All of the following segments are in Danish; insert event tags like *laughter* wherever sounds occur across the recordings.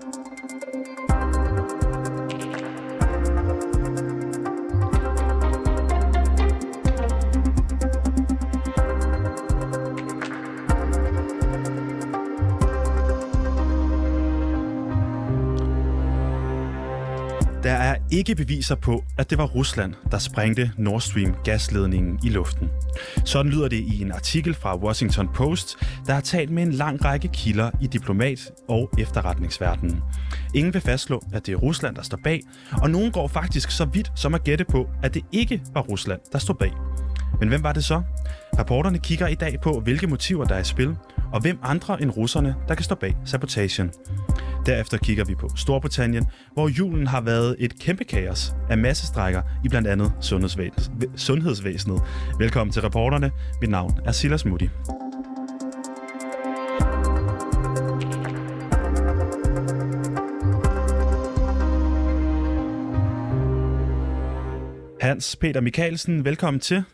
thank you ikke beviser på, at det var Rusland, der sprængte Nord Stream gasledningen i luften. Sådan lyder det i en artikel fra Washington Post, der har talt med en lang række kilder i diplomat- og efterretningsverdenen. Ingen vil fastslå, at det er Rusland, der står bag, og nogen går faktisk så vidt som at gætte på, at det ikke var Rusland, der stod bag. Men hvem var det så? Rapporterne kigger i dag på, hvilke motiver der er i spil, og hvem andre end russerne, der kan stå bag sabotagen. Derefter kigger vi på Storbritannien, hvor julen har været et kæmpe kaos af massestrækker i blandt andet sundhedsvæs- sundhedsvæsenet. Velkommen til reporterne. Mit navn er Silas Moody. Hans Peter Mikkelsen, velkommen til.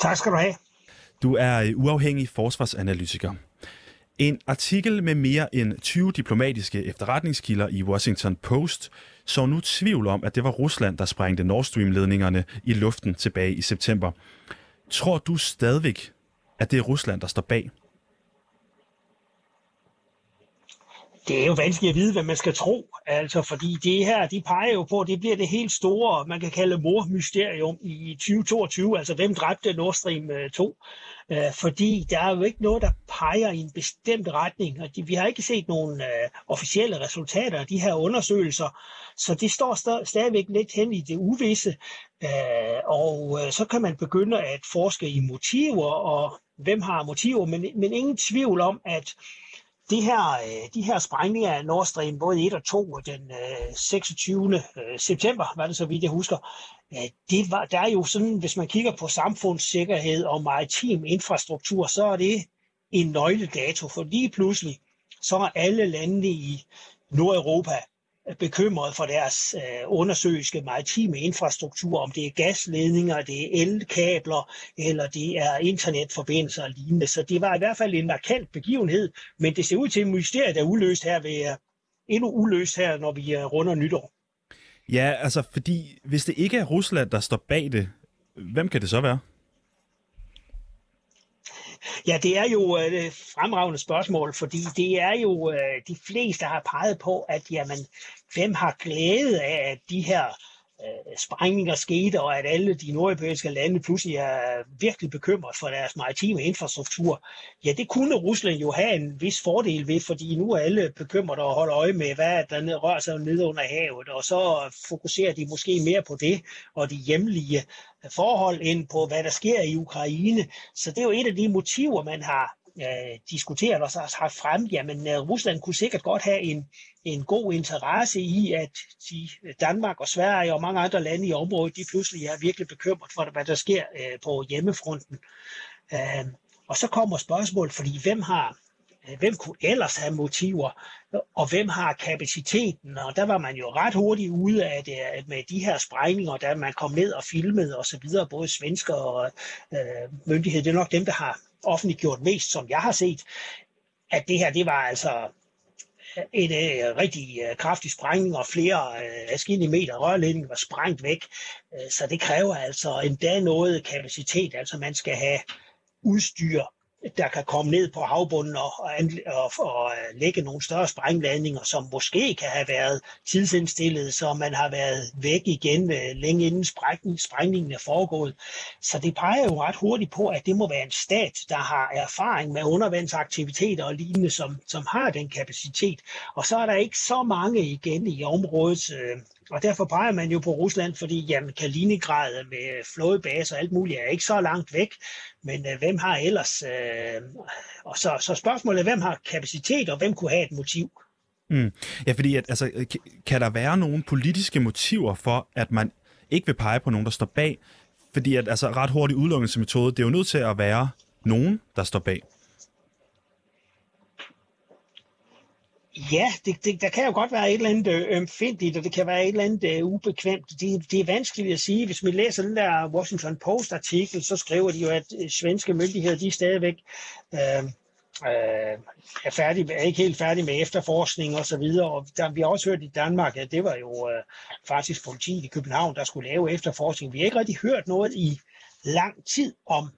Tak skal du have. Du er øh, uafhængig forsvarsanalytiker. En artikel med mere end 20 diplomatiske efterretningskilder i Washington Post så nu tvivl om, at det var Rusland, der sprængte Nord Stream-ledningerne i luften tilbage i september. Tror du stadigvæk, at det er Rusland, der står bag? Det er jo vanskeligt at vide, hvad man skal tro, altså, fordi det her, de peger jo på, at det bliver det helt store, man kan kalde mormysterium i 2022, altså hvem dræbte Nord Stream øh, 2, øh, fordi der er jo ikke noget, der peger i en bestemt retning, og de, vi har ikke set nogen øh, officielle resultater af de her undersøgelser, så det står st- stadigvæk lidt hen i det uvisse, øh, og øh, så kan man begynde at forske i motiver, og hvem har motiver, men, men ingen tvivl om, at det her, øh, de her sprængninger af Nord Stream, både 1 og 2, den øh, 26. Øh, september, var det så vidt jeg husker, det var, der er jo sådan, hvis man kigger på samfundssikkerhed og maritim infrastruktur, så er det en nøgledato, for lige pludselig, så er alle landene i Nordeuropa bekymret for deres øh, undersøgelske maritime infrastruktur, om det er gasledninger, det er elkabler, eller det er internetforbindelser og lignende. Så det var i hvert fald en markant begivenhed, men det ser ud til, at mysteriet er uløst her ved, øh, endnu uløst her, når vi øh, runder nytår. Ja, altså fordi hvis det ikke er Rusland, der står bag det, hvem kan det så være? Ja, det er jo et fremragende spørgsmål, fordi det er jo øh, de fleste har peget på, at jamen, hvem har glæde af, at de her øh, sprængninger skete, og at alle de nordeuropæiske lande pludselig er virkelig bekymret for deres maritime infrastruktur. Ja, det kunne Rusland jo have en vis fordel ved, fordi nu er alle bekymrede og holder øje med, hvad der rører sig ned under havet, og så fokuserer de måske mere på det og de hjemlige forhold end på, hvad der sker i Ukraine. Så det er jo et af de motiver, man har øh, diskuteret og så har frem, jamen øh, Rusland kunne sikkert godt have en, en god interesse i, at de, Danmark og Sverige og mange andre lande i området, de pludselig er virkelig bekymret for, hvad der sker øh, på hjemmefronten. Øh, og så kommer spørgsmålet, fordi hvem har hvem kunne ellers have motiver, og hvem har kapaciteten? Og der var man jo ret hurtigt ude af det, at med de her sprængninger, der man kom ned og filmede og så videre, både svensker og øh, myndigheder, det er nok dem, der har offentliggjort mest, som jeg har set, at det her, det var altså en øh, rigtig øh, kraftig sprængning, og flere øh, afskillige meter rørledning var sprængt væk. Øh, så det kræver altså endda noget kapacitet. Altså man skal have udstyr, der kan komme ned på havbunden og, og, og, og øh, lægge nogle større sprængladninger, som måske kan have været tidsindstillet, så man har været væk igen øh, længe inden sprængningen, sprængningen er foregået. Så det peger jo ret hurtigt på, at det må være en stat, der har erfaring med undervandsaktiviteter og lignende, som, som har den kapacitet. Og så er der ikke så mange igen i området, øh, og derfor peger man jo på Rusland, fordi jamen, Kaliningrad med flådebase og alt muligt er ikke så langt væk. Men øh, hvem har ellers... Øh, og så, så spørgsmålet er, hvem har kapacitet, og hvem kunne have et motiv? Mm. Ja, fordi at, altså, øh, kan der være nogle politiske motiver for, at man ikke vil pege på nogen, der står bag? Fordi at altså, ret hurtig udelukkelsesmetode, det er jo nødt til at være nogen, der står bag. Ja, det, det, der kan jo godt være et eller andet øh, ømfindigt, og det kan være et eller andet uh, ubekvemt. Det, det er vanskeligt at sige. Hvis man læser den der Washington Post-artikel, så skriver de jo, at øh, svenske myndigheder, de stadigvæk uh, øh, er, færdig, er ikke helt færdig med efterforskning og så videre. Og der, vi har også hørt i Danmark, at det var jo øh, faktisk politiet i København, der skulle lave efterforskning. Vi har ikke rigtig hørt noget i lang tid om,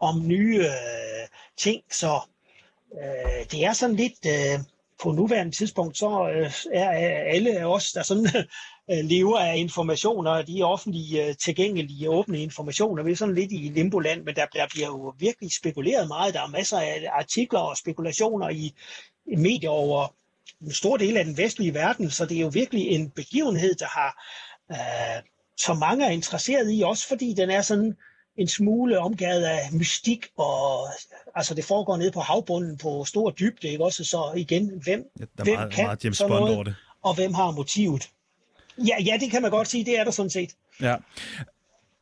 om nye øh, ting, så øh, det er sådan lidt... Øh, på nuværende tidspunkt, så øh, er alle af os, der sådan *laughs* øh, lever af informationer, de offentlige, øh, tilgængelige, åbne informationer. Vi er sådan lidt i limboland, men der, der bliver jo virkelig spekuleret meget. Der er masser af artikler og spekulationer i, i medier over en stor del af den vestlige verden, så det er jo virkelig en begivenhed, der har, øh, så mange er interesseret i, også fordi den er sådan en smule omgivet af mystik, og altså det foregår nede på havbunden på stor dybde, ikke også? Så igen, hvem, ja, der er hvem meget, kan meget James sådan Bond noget, over det. og hvem har motivet? Ja, ja, det kan man godt sige, det er der sådan set. Ja.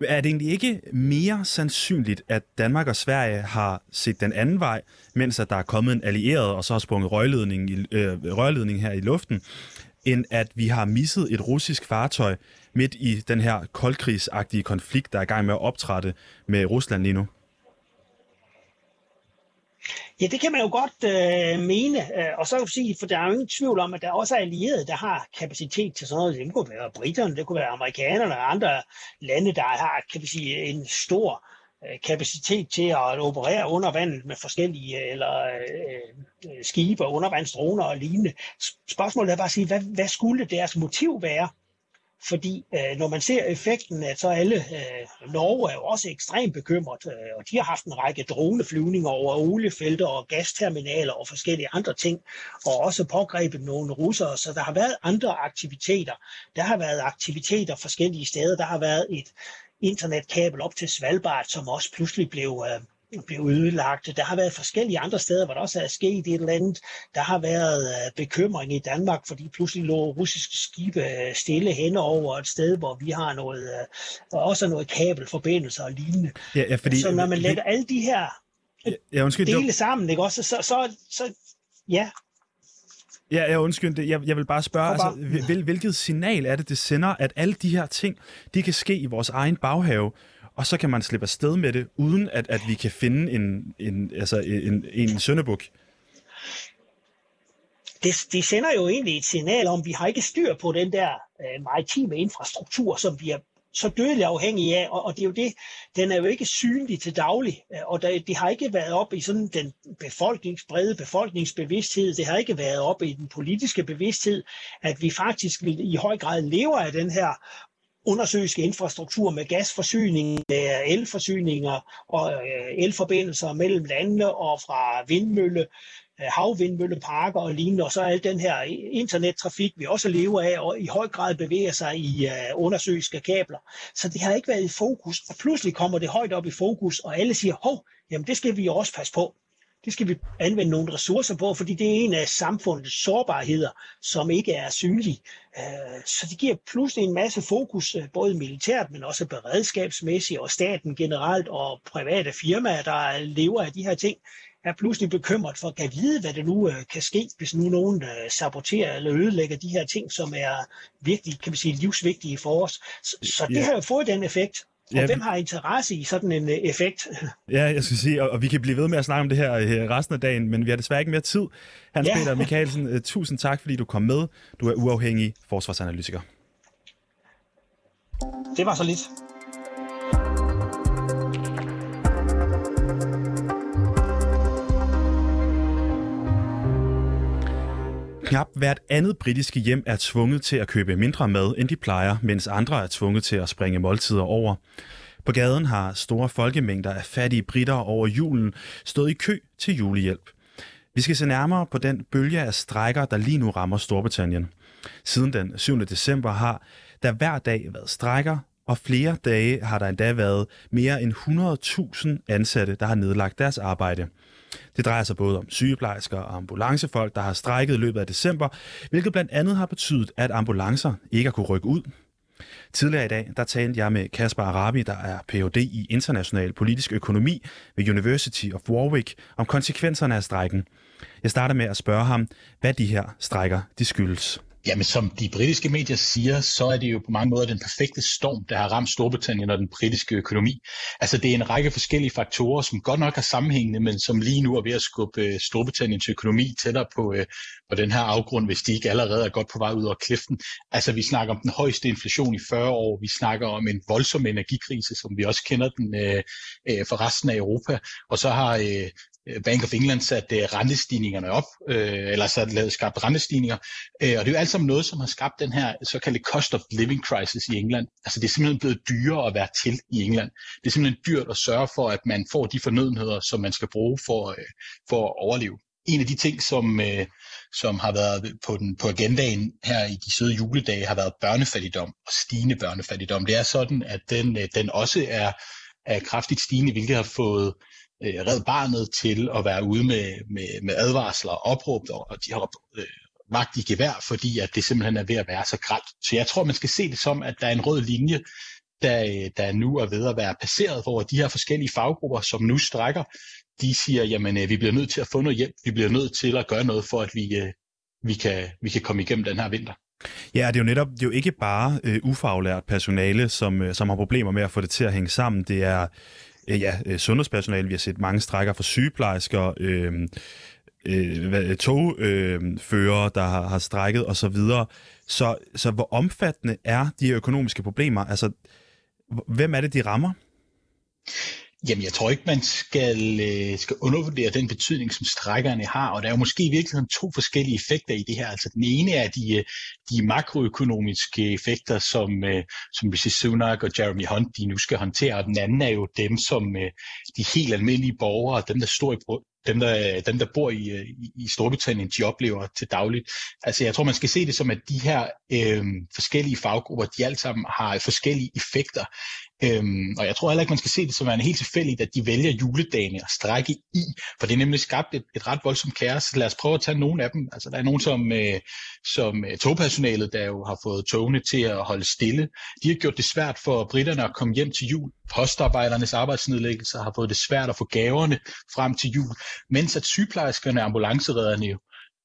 Er det egentlig ikke mere sandsynligt, at Danmark og Sverige har set den anden vej, mens at der er kommet en allieret, og så har sprunget rørledning, i, øh, rørledning her i luften, end at vi har misset et russisk fartøj midt i den her koldkrigsagtige konflikt, der er i gang med at optræde med Rusland lige nu? Ja, det kan man jo godt øh, mene, øh, og så kan sige, for der er jo ingen tvivl om, at der også er allierede, der har kapacitet til sådan noget. Det kunne være briterne, det kunne være amerikanerne og andre lande, der har kan vi sige, en stor øh, Øh, kapacitet til at operere under vandet med forskellige øh, eller øh, øh skibe og undervandsdroner og lignende. Spørgsmålet er bare at sige, hvad, hvad skulle deres motiv være? Fordi øh, når man ser effekten, at så alle, øh, Norge er jo også ekstremt bekymret, øh, og de har haft en række droneflyvninger over oliefelter og gasterminaler og forskellige andre ting, og også pågrebet nogle russere, så der har været andre aktiviteter. Der har været aktiviteter forskellige steder. Der har været et internetkabel op til Svalbard, som også pludselig blev, øh, blev ødelagt. Der har været forskellige andre steder, hvor der også er sket et eller andet. Der har været øh, bekymring i Danmark, fordi pludselig lå russiske skibe øh, stille hen over et sted, hvor vi har noget, øh, også noget kabelforbindelser og lignende. Ja, ja, fordi, så når man lægger alle de her ja, undskyld, dele sammen, ikke også, så, så, så ja, Ja, jeg undskyld. Jeg, jeg vil bare spørge, altså, hvil, hvilket signal er det, det sender, at alle de her ting, de kan ske i vores egen baghave, og så kan man slippe afsted med det, uden at, at vi kan finde en, en, altså en, en søndebuk? Det, det sender jo egentlig et signal om, at vi har ikke styr på den der øh, maritime infrastruktur, som vi er så dødelig afhængig af, og, og det er jo det, den er jo ikke synlig til daglig, øh, og der, det har ikke været op i sådan den befolkningsbrede befolkningsbevidsthed, det har ikke været op i den politiske bevidsthed, at vi faktisk i høj grad lever af den her undersøiske infrastruktur med gasforsyning, elforsyninger og øh, elforbindelser mellem landene og fra vindmølle, Øh, havvindmølleparker og lignende, og så al den her internettrafik, vi også lever af, og i høj grad bevæger sig i uh, undersøiske kabler. Så det har ikke været i fokus, og pludselig kommer det højt op i fokus, og alle siger, hov, jamen det skal vi også passe på det skal vi anvende nogle ressourcer på, fordi det er en af samfundets sårbarheder, som ikke er synlig. Øh, så det giver pludselig en masse fokus, både militært, men også beredskabsmæssigt, og staten generelt, og private firmaer, der lever af de her ting, er pludselig bekymret for at vide, hvad det nu øh, kan ske, hvis nu nogen saboterer eller ødelægger de her ting, som er virkelig, kan vi sige, livsvigtige for os. Så det har jo fået den effekt, og ja, hvem har interesse i sådan en uh, effekt? *laughs* Ja, jeg skal sige, og, og vi kan blive ved med at snakke om det her resten af dagen, men vi har desværre ikke mere tid. Hans ja. Peter Mikkelsen, uh, tusind tak, fordi du kom med. Du er uafhængig forsvarsanalytiker. Det var så lidt. Knap hvert andet britiske hjem er tvunget til at købe mindre mad, end de plejer, mens andre er tvunget til at springe måltider over. På gaden har store folkemængder af fattige britter over julen stået i kø til julehjælp. Vi skal se nærmere på den bølge af strækker, der lige nu rammer Storbritannien. Siden den 7. december har der hver dag været strækker, og flere dage har der endda været mere end 100.000 ansatte, der har nedlagt deres arbejde. Det drejer sig både om sygeplejersker og ambulancefolk, der har strækket i løbet af december, hvilket blandt andet har betydet, at ambulancer ikke har kunne rykke ud. Tidligere i dag, der talte jeg med Kasper Arabi, der er Ph.D. i international politisk økonomi ved University of Warwick, om konsekvenserne af strækken. Jeg starter med at spørge ham, hvad de her strækker de skyldes. Jamen, som de britiske medier siger, så er det jo på mange måder den perfekte storm, der har ramt Storbritannien og den britiske økonomi. Altså, det er en række forskellige faktorer, som godt nok har sammenhængende, men som lige nu er ved at skubbe øh, Storbritanniens økonomi tættere på, øh, på den her afgrund, hvis de ikke allerede er godt på vej ud over kliften. Altså, vi snakker om den højeste inflation i 40 år. Vi snakker om en voldsom energikrise, som vi også kender den øh, øh, for resten af Europa. Og så har Øh, Øh, Bank of England satte øh, rentestigningerne op, øh, eller så lavet skabt rentestigninger. Øh, og det er jo alt sammen noget, som har skabt den her såkaldte cost of living crisis i England. Altså det er simpelthen blevet dyrere at være til i England. Det er simpelthen dyrt at sørge for, at man får de fornødenheder, som man skal bruge for, øh, for at overleve. En af de ting, som, øh, som har været på, den, på agendaen her i de søde juledage, har været børnefattigdom og stigende børnefattigdom. Det er sådan, at den, øh, den også er, er kraftigt stigende, hvilket har fået øh, Øh, red barnet til at være ude med, med, med advarsler og opråb, og de har øh, magt i gevær, fordi at det simpelthen er ved at være så grædt. Så jeg tror, man skal se det som, at der er en rød linje, der, øh, der nu er ved at være passeret, hvor de her forskellige faggrupper, som nu strækker, de siger, jamen øh, vi bliver nødt til at få noget hjælp, vi bliver nødt til at gøre noget for, at vi, øh, vi, kan, vi kan komme igennem den her vinter. Ja, det er jo netop det er jo ikke bare øh, ufaglært personale, som, øh, som har problemer med at få det til at hænge sammen. Det er øh, ja, øh, sundhedspersonale. Vi har set mange strækker for sygeplejersker, øhm, øh, øh, togfører, øhm, øh, der har, har strækket osv. Så, så, så hvor omfattende er de økonomiske problemer? Altså, hvem er det, de rammer? Jamen, jeg tror ikke, man skal, øh, skal undervurdere den betydning, som strækkerne har, og der er jo måske i virkeligheden to forskellige effekter i det her. Altså, den ene er de, øh, de makroøkonomiske effekter, som, øh, som Rishi Sunak og Jeremy Hunt de nu skal håndtere, og den anden er jo dem, som øh, de helt almindelige borgere, dem der står i dem der, dem, der bor i, øh, i, i Storbritannien, de oplever til dagligt. Altså jeg tror, man skal se det som, at de her øh, forskellige faggrupper, de alt sammen har forskellige effekter. Øhm, og jeg tror heller ikke, man skal se det som en helt tilfældigt, at de vælger juledagene at strække i, for det er nemlig skabt et, et ret voldsomt kaos. Lad os prøve at tage nogle af dem. Altså, der er nogen som, øh, som øh, togpersonalet, der jo har fået togene til at holde stille. De har gjort det svært for britterne at komme hjem til jul. Postarbejdernes arbejdsnedlæggelser har fået det svært at få gaverne frem til jul, mens at sygeplejerskerne og ambulanceredderne jo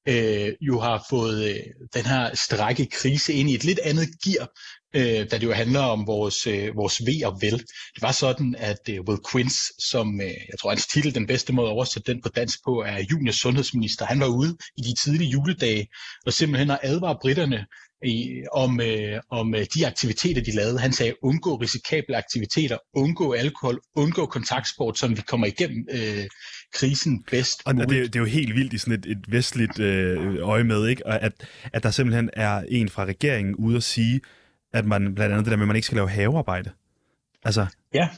øh, jo har fået øh, den her strække krise ind i et lidt andet gear, øh, da det jo handler om vores, øh, vores ved og vel. Det var sådan, at øh, Will Quince, som øh, jeg tror hans titel, den bedste måde at oversætte den på dansk på, er junior sundhedsminister. Han var ude i de tidlige juledage og simpelthen har advaret britterne i, om, øh, om øh, de aktiviteter, de lavede. Han sagde, undgå risikable aktiviteter, undgå alkohol, undgå kontaktsport, så vi kommer igennem øh, krisen bedst Og det, det er jo helt vildt i sådan et, et vestligt øh, øje med, ikke? Og at, at der simpelthen er en fra regeringen ude at sige, at man blandt andet det der med, at man ikke skal lave havearbejde. Altså. Ja,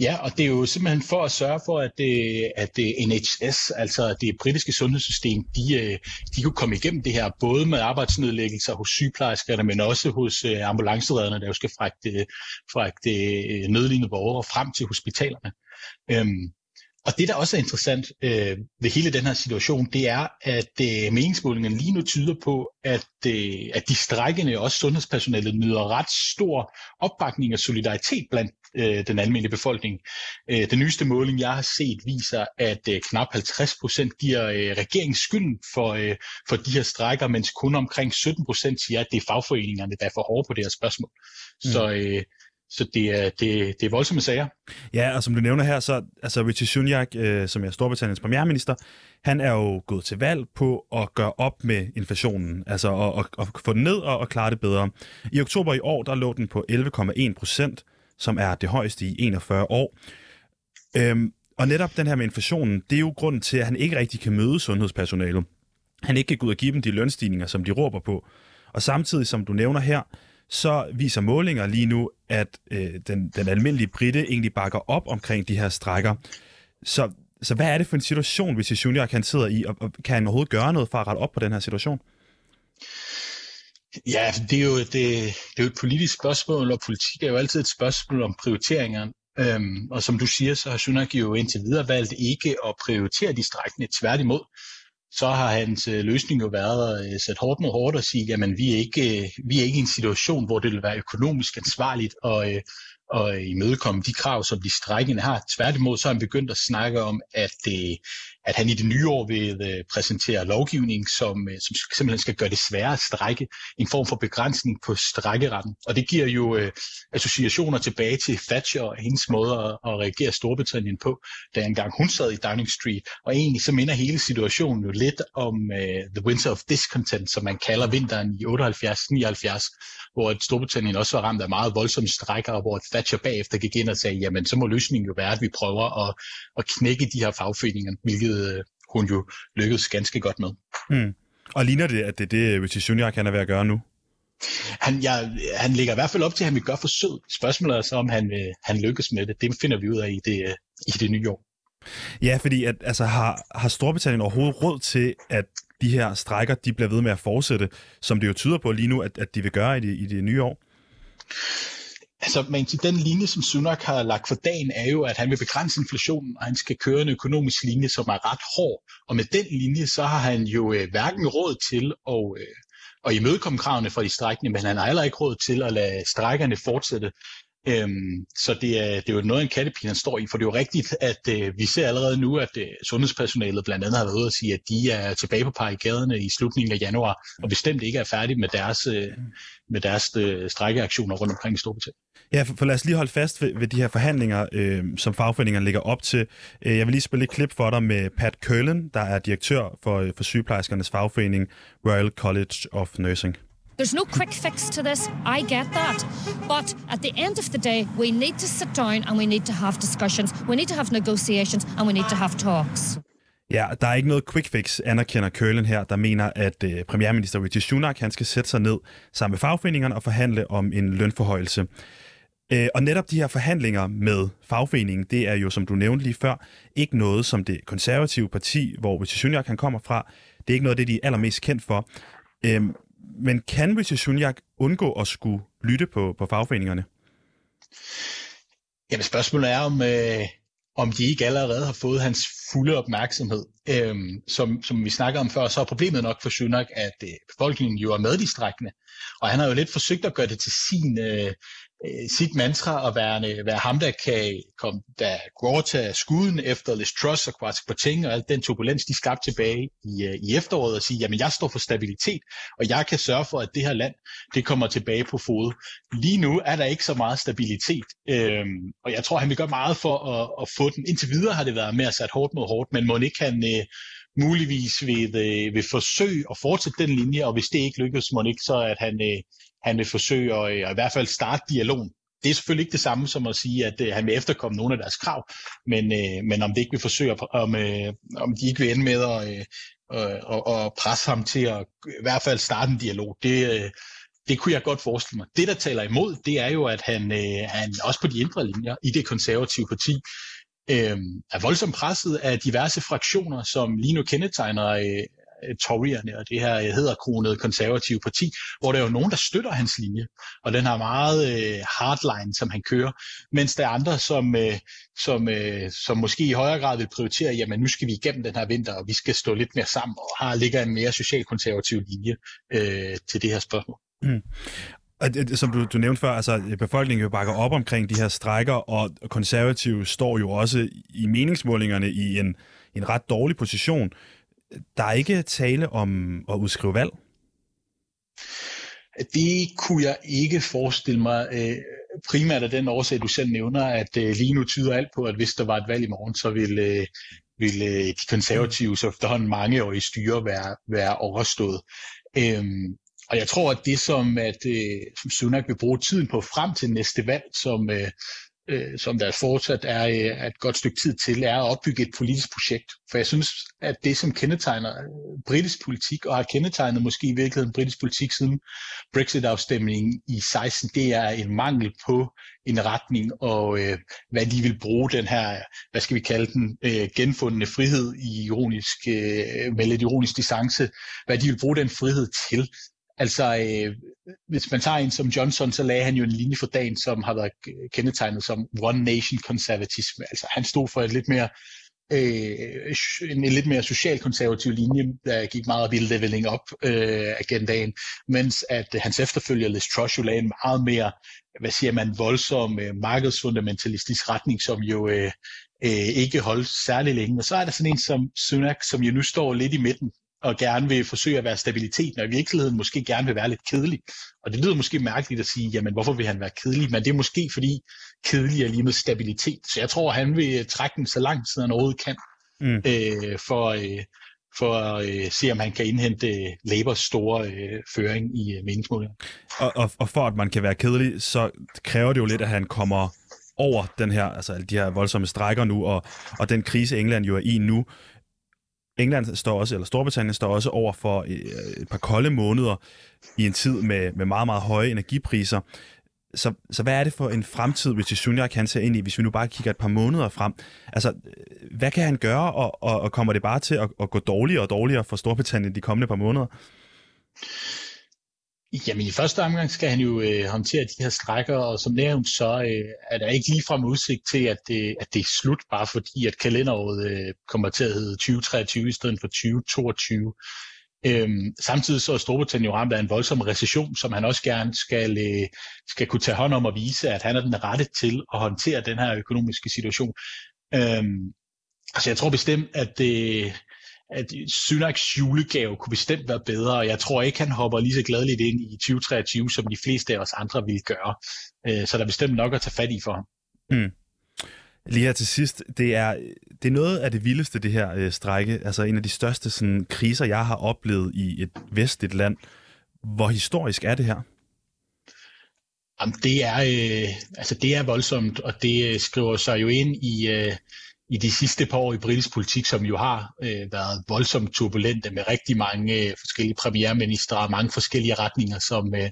ja, og det er jo simpelthen for at sørge for, at det, at det NHS, altså det britiske sundhedssystem, de, øh, de kunne komme igennem det her, både med arbejdsnedlæggelser hos sygeplejerskerne, men også hos øh, ambulanceredderne, der jo skal fragte, fragte øh, nødlignende borgere frem til hospitalerne. Øhm, og det, der også er interessant øh, ved hele den her situation, det er, at øh, meningsmålingen lige nu tyder på, at, øh, at de strækkende, også sundhedspersonalet, nyder ret stor opbakning og solidaritet blandt øh, den almindelige befolkning. Øh, den nyeste måling, jeg har set, viser, at øh, knap 50 procent giver øh, regeringen skylden for, øh, for de her strækker, mens kun omkring 17 procent siger, at det er fagforeningerne, der er for hårde på det her spørgsmål. Mm. Så øh, så det er, det, det er voldsomme sager. Ja, og som du nævner her, så altså Richie Sunak, øh, som er Storbritanniens premierminister, han er jo gået til valg på at gøre op med inflationen, altså at, at, at få den ned og at klare det bedre. I oktober i år, der lå den på 11,1 procent, som er det højeste i 41 år. Øhm, og netop den her med inflationen, det er jo grunden til, at han ikke rigtig kan møde sundhedspersonalet. Han ikke kan gå ud og give dem de lønstigninger, som de råber på. Og samtidig, som du nævner her, så viser målinger lige nu, at øh, den, den almindelige britte egentlig bakker op omkring de her strækker. Så, så hvad er det for en situation, hvis Junior kan sidder i, og, og kan han overhovedet gøre noget for at rette op på den her situation? Ja, det er, jo, det, øh, det er jo et politisk spørgsmål, og politik er jo altid et spørgsmål om prioriteringer. Øhm, og som du siger, så har Sunak jo indtil videre valgt ikke at prioritere de strækkende. Tværtimod, så har hans øh, løsning jo været at øh, sætte hårdt mod hårdt og sige, jamen vi er ikke, øh, vi er ikke i en situation, hvor det vil være økonomisk ansvarligt at, at imødekomme de krav, som de strækkende har. Tværtimod så har han begyndt at snakke om, at, at han i det nye år vil øh, præsentere lovgivning, som, øh, som simpelthen skal gøre det sværere at strække en form for begrænsning på strækkeretten. Og det giver jo øh, associationer tilbage til Thatcher og hendes måde at, at reagere Storbritannien på, da engang hun sad i Downing Street. Og egentlig så minder hele situationen jo lidt om øh, The Winter of Discontent, som man kalder vinteren i 78-79, hvor Storbritannien også var ramt af meget voldsomme strækker, og hvor Thatcher bagefter gik ind og sagde, jamen så må løsningen jo være, at vi prøver at, at knække de her fagforeninger, hvilket uh, hun jo lykkedes ganske godt med. Hmm. Og ligner det, at det er det, Rishi Sunak kan er ved at gøre nu? Han, ja, han ligger i hvert fald op til, at han vil gøre forsøg. Spørgsmålet er så, om han, øh, han lykkes med det. Det finder vi ud af i det, øh, i det nye år. Ja, fordi at, altså, har, har Storbritannien overhovedet råd til, at de her strækker de bliver ved med at fortsætte, som det jo tyder på lige nu, at, at de vil gøre i det, i det nye år? Altså, man til den linje, som Sunak har lagt for dagen, er jo, at han vil begrænse inflationen, og han skal køre en økonomisk linje, som er ret hård. Og med den linje, så har han jo øh, hverken råd til at, øh, at imødekomme kravene fra de strækkende, men han har heller ikke råd til at lade strækkerne fortsætte. Øhm, så det er, det er jo noget en kattepine, står i, for det er jo rigtigt, at øh, vi ser allerede nu, at øh, sundhedspersonalet blandt andet har været ude og sige, at de er tilbage på parikaderne i slutningen af januar, og bestemt ikke er færdige med deres, øh, med deres øh, strækkeaktioner rundt omkring i Storbritannien. Ja, for, for lad os lige holde fast ved, ved de her forhandlinger, øh, som fagforeningerne ligger op til. Øh, jeg vil lige spille et klip for dig med Pat Curlin, der er direktør for, øh, for sygeplejerskernes fagforening Royal College of Nursing. There's no quick fix to this. I get that. But at the end of the day, we need to sit down and we need to have discussions. We need to have negotiations and we need to have talks. Ja, der er ikke noget quick fix, anerkender Kølen her, der mener, at øh, premierminister Rishi Sunak han skal sætte sig ned sammen med fagforeningerne og forhandle om en lønforhøjelse. Øh, og netop de her forhandlinger med fagforeningen, det er jo, som du nævnte lige før, ikke noget, som det konservative parti, hvor Rishi Sunak han kommer fra, det er ikke noget, det de er allermest kendt for. Øh, men kan Rishi Sunak undgå at skulle lytte på, på fagforeningerne? Jamen spørgsmålet er, om, øh, om de ikke allerede har fået hans fulde opmærksomhed. Øhm, som, som vi snakkede om før, så er problemet nok for Sunak, at øh, befolkningen jo er meddistrikende. Og han har jo lidt forsøgt at gøre det til sin, øh, øh sit mantra at være, være ham, der kan komme, der går tage skuden efter Liz Truss og Kvartik Kwarteng og alt den turbulens, de skabte tilbage i, øh, i efteråret og sige, jamen jeg står for stabilitet, og jeg kan sørge for, at det her land, det kommer tilbage på fod. Lige nu er der ikke så meget stabilitet, øhm, og jeg tror, han vil gøre meget for at, at få den. Indtil videre har det været med at sætte hårdt mod hårdt, men må ikke han øh, muligvis vil, øh, vil forsøge at fortsætte den linje, og hvis det ikke lykkes, må ikke så, at han, øh, han vil forsøge at, øh, at i hvert fald starte dialogen. Det er selvfølgelig ikke det samme som at sige, at øh, han vil efterkomme nogle af deres krav, men, øh, men om det ikke vil forsøge, om, øh, om de ikke vil ende med at, øh, øh, og, og presse ham til at i hvert fald starte en dialog, det, øh, det kunne jeg godt forestille mig. Det, der taler imod, det er jo, at han, øh, han også på de indre linjer i det konservative parti øh, er voldsomt presset af diverse fraktioner, som lige nu kendetegner øh, Toryerne og det her øh, hedderkronede konservative parti, hvor der er jo nogen, der støtter hans linje, og den har meget øh, hardline, som han kører, mens der er andre, som, øh, som, øh, som måske i højere grad vil prioritere, jamen nu skal vi igennem den her vinter, og vi skal stå lidt mere sammen, og har ligger en mere socialkonservativ linje øh, til det her spørgsmål. Mm. Som du, du nævnte før, altså befolkningen jo bakker op omkring de her strækker, og konservative står jo også i meningsmålingerne i en, en ret dårlig position. Der er ikke tale om at udskrive valg? Det kunne jeg ikke forestille mig. Øh, primært af den årsag, du selv nævner, at øh, lige nu tyder alt på, at hvis der var et valg i morgen, så ville, øh, ville de konservative så efterhånden mange år i styre være, være overstået. Øhm, og jeg tror, at det, som, at, øh, som Sunak vil bruge tiden på frem til næste valg, som, øh, øh, som der fortsat er, øh, er et godt stykke tid til, er at opbygge et politisk projekt. For jeg synes, at det, som kendetegner øh, britisk politik, og har kendetegnet måske i virkeligheden britisk politik siden Brexit-afstemningen i 16, det er en mangel på en retning, og øh, hvad de vil bruge den her, hvad skal vi kalde den, øh, genfundne frihed i ironisk, øh, med lidt ironisk distance, hvad de vil bruge den frihed til. Altså, øh, hvis man tager en som Johnson, så lagde han jo en linje for dagen, som har været kendetegnet som one nation konservatisme. Altså, han stod for et lidt mere øh, en lidt mere socialkonservativ linje, der gik meget vildt leveling op øh, agendaen, mens at øh, hans efterfølger Liz Truss jo lagde en meget mere, hvad siger man, voldsom øh, markedsfundamentalistisk retning, som jo øh, øh, ikke holdt særlig længe. Og så er der sådan en som Sunak, som jo nu står lidt i midten og gerne vil forsøge at være stabiliteten, og i virkeligheden måske gerne vil være lidt kedelig. Og det lyder måske mærkeligt at sige, jamen hvorfor vil han være kedelig? Men det er måske fordi kedelig er lige med stabilitet. Så jeg tror, han vil trække den så langt, som han overhovedet kan, mm. øh, for, øh, for at øh, se, om han kan indhente Labours store øh, føring i øh, meningsmålingen. Og, og, og for at man kan være kedelig, så kræver det jo lidt, at han kommer over den her, altså alle de her voldsomme strækker nu, og, og den krise, England jo er i nu. England står også, eller Storbritannien står også over for øh, et par kolde måneder i en tid med, med meget, meget høje energipriser. Så, så hvad er det for en fremtid, hvis Sunak kan se ind i, hvis vi nu bare kigger et par måneder frem? Altså, øh, hvad kan han gøre, og, og, og kommer det bare til at, at gå dårligere og dårligere for Storbritannien de kommende par måneder? Jamen i første omgang skal han jo øh, håndtere de her strækker, og som nævnt, så øh, er der ikke ligefrem udsigt til, at det, at det er slut, bare fordi at kalenderåret øh, kommer til at hedde 2023 i stedet for 2022. Øhm, samtidig så er Storbritannien jo ramt af en voldsom recession, som han også gerne skal, øh, skal kunne tage hånd om og vise, at han er den rette til at håndtere den her økonomiske situation. Øhm, altså jeg tror bestemt, at det, at Synaks julegave kunne bestemt være bedre, og jeg tror ikke, han hopper lige så gladeligt ind i 2023, som de fleste af os andre ville gøre. Øh, så der er bestemt nok at tage fat i for ham. Mm. Lige her til sidst, det er, det er noget af det vildeste, det her øh, strække. Altså en af de største sådan, kriser, jeg har oplevet i et vestligt land. Hvor historisk er det her? Jamen, det er, øh, altså, det er voldsomt, og det øh, skriver sig jo ind i, øh, i de sidste par år i britisk politik, som jo har øh, været voldsomt turbulente med rigtig mange øh, forskellige premierministre og mange forskellige retninger, som, øh,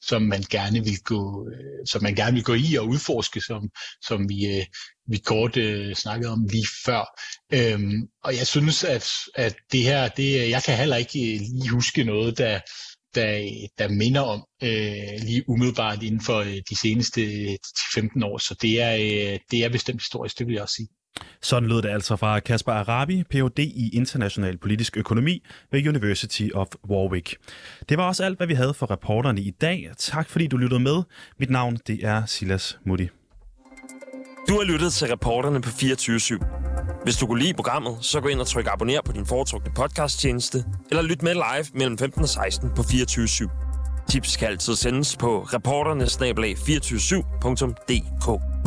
som man gerne vil gå, øh, som man gerne vil gå i og udforske, som, som vi, øh, vi kort øh, snakkede om lige før. Øhm, og jeg synes, at, at det her, det, jeg kan heller ikke øh, lige huske noget, der, der, der minder om øh, lige umiddelbart inden for øh, de seneste øh, 15 år. Så det er, øh, det er bestemt historisk, det vil jeg også sige. Sådan lød det altså fra Kasper Arabi, Ph.D. i international politisk økonomi ved University of Warwick. Det var også alt, hvad vi havde for reporterne i dag. Tak fordi du lyttede med. Mit navn det er Silas Mutti. Du har lyttet til reporterne på 24 /7. Hvis du kunne lide programmet, så gå ind og tryk abonner på din foretrukne podcasttjeneste, eller lyt med live mellem 15 og 16 på 24 /7. Tips kan altid sendes på reporternesnablag247.dk.